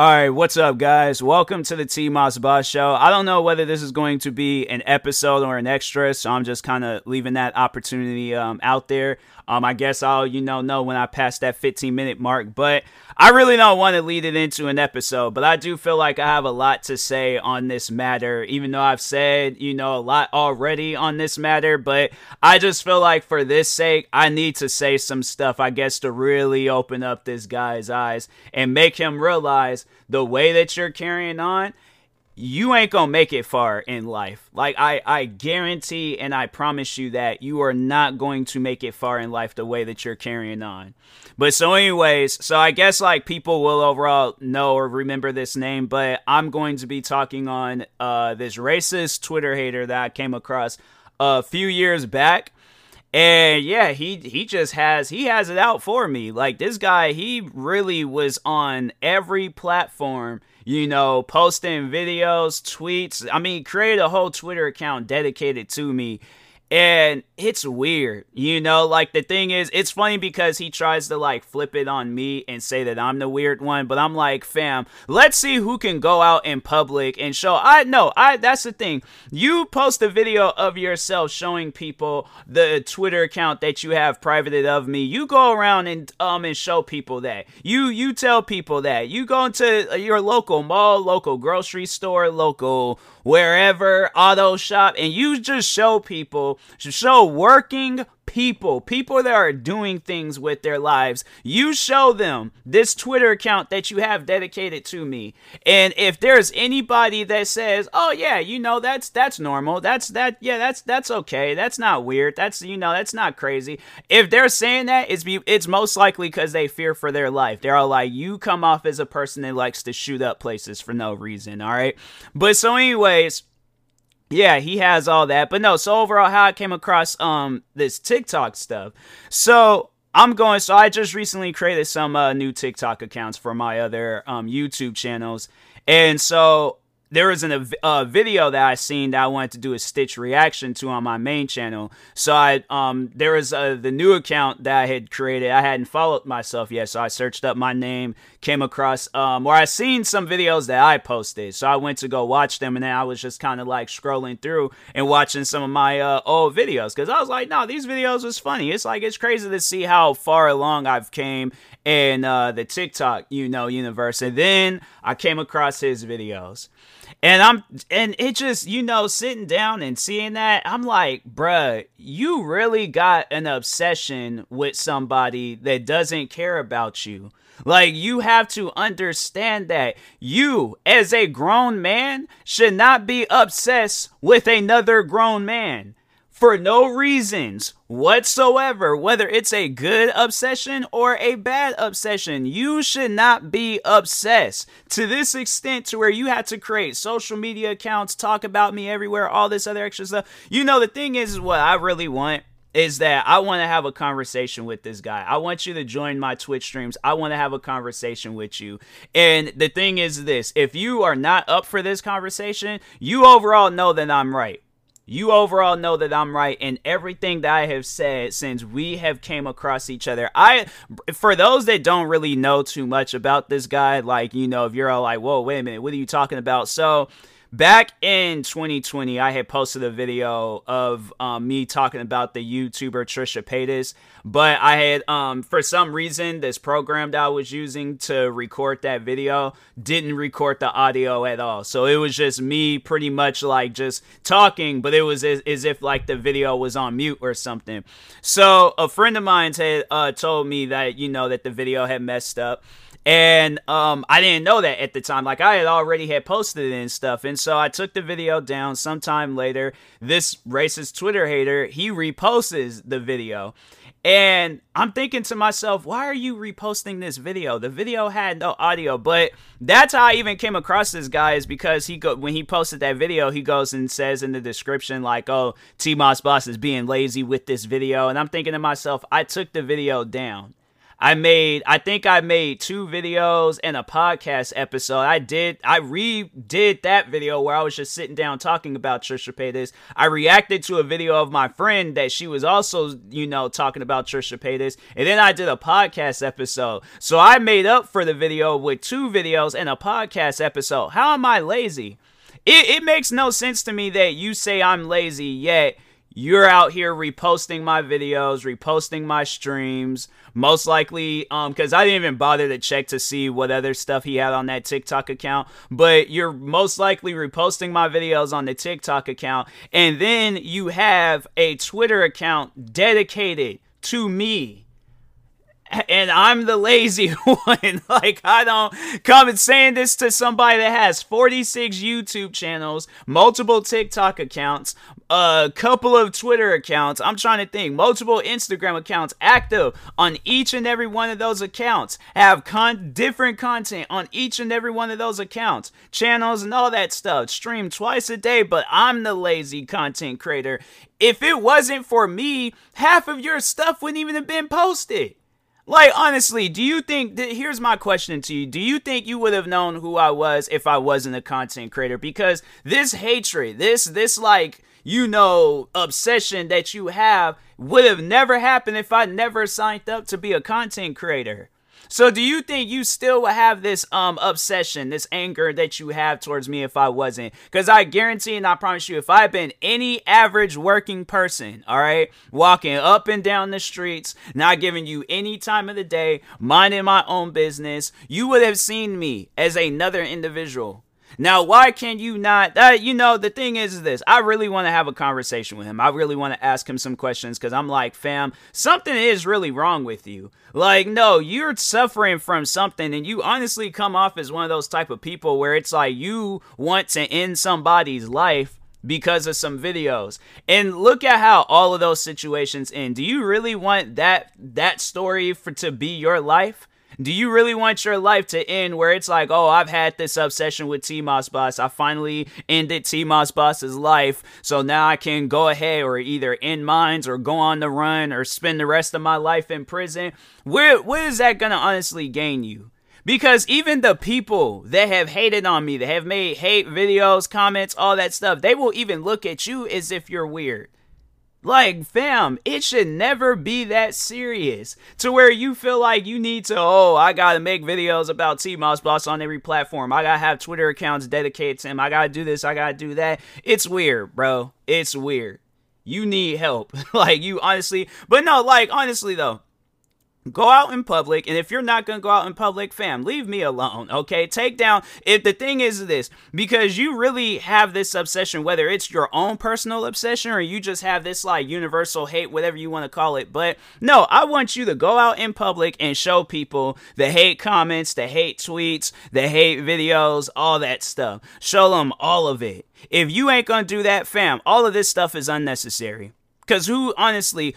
All right, what's up, guys? Welcome to the T Moss Boss Show. I don't know whether this is going to be an episode or an extra, so I'm just kind of leaving that opportunity um, out there. Um, I guess I'll you know know when I pass that 15 minute mark, but I really don't want to lead it into an episode. But I do feel like I have a lot to say on this matter, even though I've said you know a lot already on this matter. But I just feel like for this sake, I need to say some stuff. I guess to really open up this guy's eyes and make him realize the way that you're carrying on you ain't gonna make it far in life. Like I, I guarantee and I promise you that you are not going to make it far in life the way that you're carrying on. But so anyways, so I guess like people will overall know or remember this name, but I'm going to be talking on uh this racist Twitter hater that I came across a few years back. And yeah, he he just has he has it out for me. Like this guy, he really was on every platform you know, posting videos, tweets. I mean, create a whole Twitter account dedicated to me and it's weird, you know. Like the thing is, it's funny because he tries to like flip it on me and say that I'm the weird one, but I'm like, fam, let's see who can go out in public and show. I know, I that's the thing. You post a video of yourself showing people the Twitter account that you have privated of me. You go around and um and show people that. You you tell people that. You go into your local mall, local grocery store, local wherever auto shop and you just show people show working people, people that are doing things with their lives, you show them this Twitter account that you have dedicated to me. And if there's anybody that says, "Oh yeah, you know that's that's normal. That's that yeah, that's that's okay. That's not weird. That's you know, that's not crazy." If they're saying that, it's be, it's most likely cuz they fear for their life. They're all like, "You come off as a person that likes to shoot up places for no reason." All right? But so anyways, yeah, he has all that. But no, so overall how I came across um this TikTok stuff. So I'm going so I just recently created some uh, new TikTok accounts for my other um YouTube channels. And so there was an, a, a, video that I seen that I wanted to do a Stitch reaction to on my main channel. So I um there was a, the new account that I had created. I hadn't followed myself yet, so I searched up my name, came across um where I seen some videos that I posted. So I went to go watch them, and then I was just kind of like scrolling through and watching some of my uh, old videos because I was like, no, these videos was funny. It's like it's crazy to see how far along I've came in uh, the TikTok you know universe, and then I came across his videos. And I'm and it just, you know, sitting down and seeing that, I'm like, bruh, you really got an obsession with somebody that doesn't care about you. Like, you have to understand that you, as a grown man, should not be obsessed with another grown man for no reasons whatsoever, whether it's a good obsession or a bad obsession. You should not be obsessed to this extent to where you have to create social media accounts, talk about me everywhere, all this other extra stuff. You know, the thing is what I really want is that I want to have a conversation with this guy. I want you to join my Twitch streams. I want to have a conversation with you. And the thing is this if you are not up for this conversation, you overall know that I'm right you overall know that I'm right in everything that I have said since we have came across each other. I for those that don't really know too much about this guy, like you know, if you're all like, "Whoa, wait a minute, what are you talking about?" So back in 2020, I had posted a video of um, me talking about the YouTuber Trisha Paytas, but I had, um, for some reason, this program that I was using to record that video didn't record the audio at all. So it was just me pretty much like just talking, but it was as, as if like the video was on mute or something. So a friend of mine had uh, told me that, you know, that the video had messed up. And um, I didn't know that at the time. Like I had already had posted it and stuff. And so I took the video down sometime later. This racist Twitter hater, he reposts the video. And I'm thinking to myself, why are you reposting this video? The video had no audio, but that's how I even came across this guy is because he go when he posted that video, he goes and says in the description like, "Oh, T Boss is being lazy with this video," and I'm thinking to myself, I took the video down. I made, I think I made two videos and a podcast episode. I did, I redid that video where I was just sitting down talking about Trisha Paytas. I reacted to a video of my friend that she was also, you know, talking about Trisha Paytas. And then I did a podcast episode. So I made up for the video with two videos and a podcast episode. How am I lazy? It, it makes no sense to me that you say I'm lazy, yet you're out here reposting my videos, reposting my streams, most likely um cuz I didn't even bother to check to see what other stuff he had on that TikTok account, but you're most likely reposting my videos on the TikTok account. And then you have a Twitter account dedicated to me and I'm the lazy one. like, I don't come and saying this to somebody that has 46 YouTube channels, multiple TikTok accounts, a couple of Twitter accounts. I'm trying to think, multiple Instagram accounts active on each and every one of those accounts, have con- different content on each and every one of those accounts, channels and all that stuff, stream twice a day, but I'm the lazy content creator. If it wasn't for me, half of your stuff wouldn't even have been posted. Like, honestly, do you think that here's my question to you. Do you think you would have known who I was if I wasn't a content creator? Because this hatred, this, this, like, you know, obsession that you have would have never happened if I never signed up to be a content creator. So do you think you still would have this um obsession, this anger that you have towards me if I wasn't? Because I guarantee and I promise you, if I had been any average working person, all right, walking up and down the streets, not giving you any time of the day, minding my own business, you would have seen me as another individual. Now, why can you not? Uh, you know, the thing is this. I really want to have a conversation with him. I really want to ask him some questions because I'm like, fam, something is really wrong with you. Like, no, you're suffering from something, and you honestly come off as one of those type of people where it's like you want to end somebody's life because of some videos. And look at how all of those situations end. Do you really want that that story for to be your life? Do you really want your life to end where it's like, oh, I've had this obsession with T Moss Boss. I finally ended T Moss Boss's life. So now I can go ahead or either end mines or go on the run or spend the rest of my life in prison. Where, where is that going to honestly gain you? Because even the people that have hated on me, that have made hate videos, comments, all that stuff, they will even look at you as if you're weird. Like, fam, it should never be that serious to where you feel like you need to, oh, I gotta make videos about T Moss Boss on every platform. I gotta have Twitter accounts dedicated to him. I gotta do this, I gotta do that. It's weird, bro. It's weird. You need help. like, you honestly, but no, like, honestly, though, Go out in public, and if you're not gonna go out in public, fam, leave me alone, okay? Take down. If the thing is this, because you really have this obsession, whether it's your own personal obsession or you just have this like universal hate, whatever you want to call it. But no, I want you to go out in public and show people the hate comments, the hate tweets, the hate videos, all that stuff. Show them all of it. If you ain't gonna do that, fam, all of this stuff is unnecessary. Because who, honestly,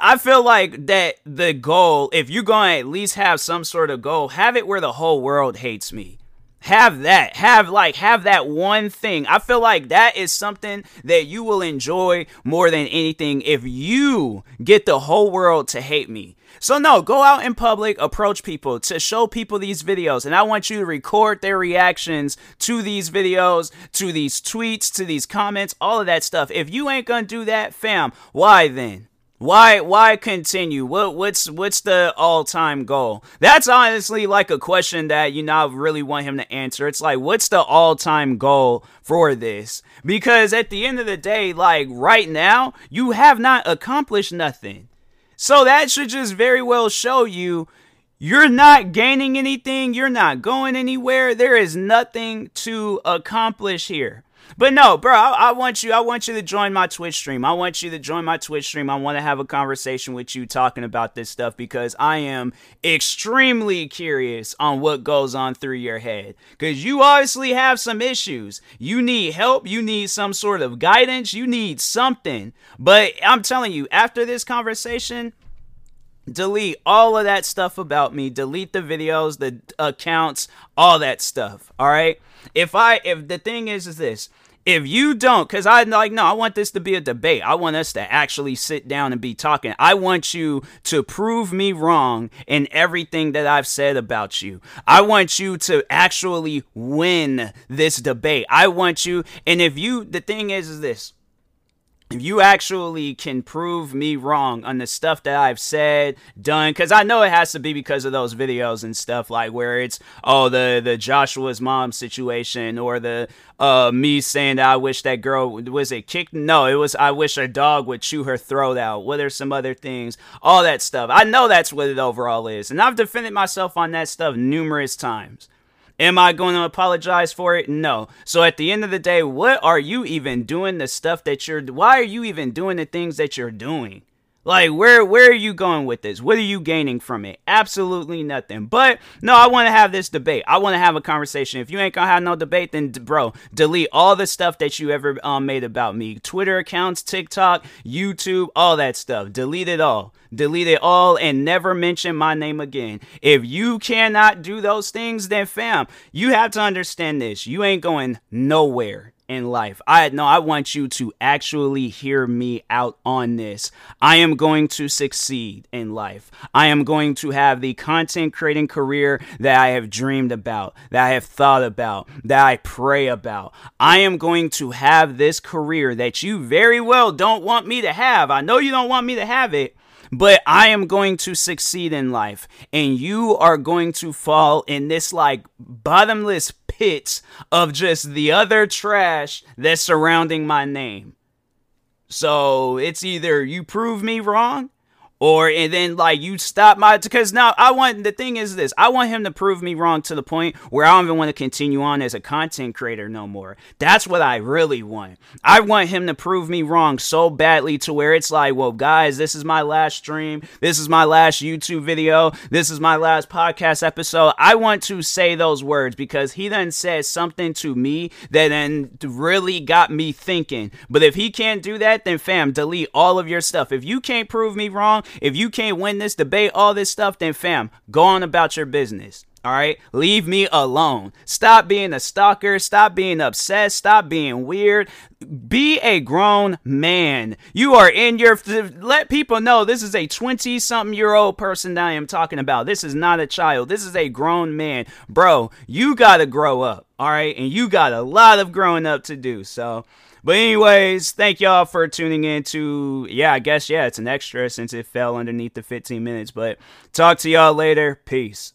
I feel like that the goal, if you're going to at least have some sort of goal, have it where the whole world hates me. Have that. Have like have that one thing. I feel like that is something that you will enjoy more than anything if you get the whole world to hate me. So no, go out in public, approach people to show people these videos and I want you to record their reactions to these videos, to these tweets, to these comments, all of that stuff. If you ain't going to do that, fam, why then? Why why continue? What what's what's the all-time goal? That's honestly like a question that you know I really want him to answer. It's like what's the all-time goal for this? Because at the end of the day, like right now, you have not accomplished nothing. So that should just very well show you you're not gaining anything, you're not going anywhere. There is nothing to accomplish here. But no, bro, I, I, want you. I want you to join my Twitch stream. I want you to join my Twitch stream. I want to have a conversation with you talking about this stuff because I am extremely curious on what goes on through your head. Because you obviously have some issues. You need help. You need some sort of guidance. You need something. But I'm telling you, after this conversation, delete all of that stuff about me delete the videos the accounts all that stuff all right if i if the thing is is this if you don't because I'm like no i want this to be a debate. I want us to actually sit down and be talking. I want you to prove me wrong in everything that i've said about you. I want you to actually win this debate. I want you and if you the thing is is this if you actually can prove me wrong on the stuff that I've said, done, because I know it has to be because of those videos and stuff like where it's oh the the Joshua's mom situation or the uh me saying that I wish that girl was it kicked. No, it was I wish a dog would chew her throat out. What are some other things? All that stuff. I know that's what it overall is, and I've defended myself on that stuff numerous times. Am I going to apologize for it? No. So at the end of the day, what are you even doing the stuff that you're why are you even doing the things that you're doing? Like where where are you going with this? What are you gaining from it? Absolutely nothing. But no, I want to have this debate. I want to have a conversation. If you ain't gonna have no debate, then bro, delete all the stuff that you ever um, made about me. Twitter accounts, TikTok, YouTube, all that stuff. Delete it all. Delete it all and never mention my name again. If you cannot do those things, then fam, you have to understand this. You ain't going nowhere in life. I no, I want you to actually hear me out on this. I am going to succeed in life. I am going to have the content creating career that I have dreamed about, that I have thought about, that I pray about. I am going to have this career that you very well don't want me to have. I know you don't want me to have it, but I am going to succeed in life, and you are going to fall in this like bottomless pit of just the other trash that's surrounding my name. So it's either you prove me wrong or and then like you stop my because now I want the thing is this I want him to prove me wrong to the point where I don't even want to continue on as a content creator no more. That's what I really want. I want him to prove me wrong so badly to where it's like, well, guys, this is my last stream. This is my last YouTube video. This is my last podcast episode. I want to say those words because he then said something to me that then really got me thinking. But if he can't do that, then fam, delete all of your stuff. If you can't prove me wrong, if you can't win this debate, all this stuff, then fam, go on about your business. All right, leave me alone. Stop being a stalker. Stop being obsessed. Stop being weird. Be a grown man. You are in your. Let people know this is a 20 something year old person that I am talking about. This is not a child. This is a grown man. Bro, you gotta grow up. All right, and you got a lot of growing up to do. So. But anyways, thank y'all for tuning in to yeah, I guess yeah, it's an extra since it fell underneath the 15 minutes. But talk to y'all later. Peace.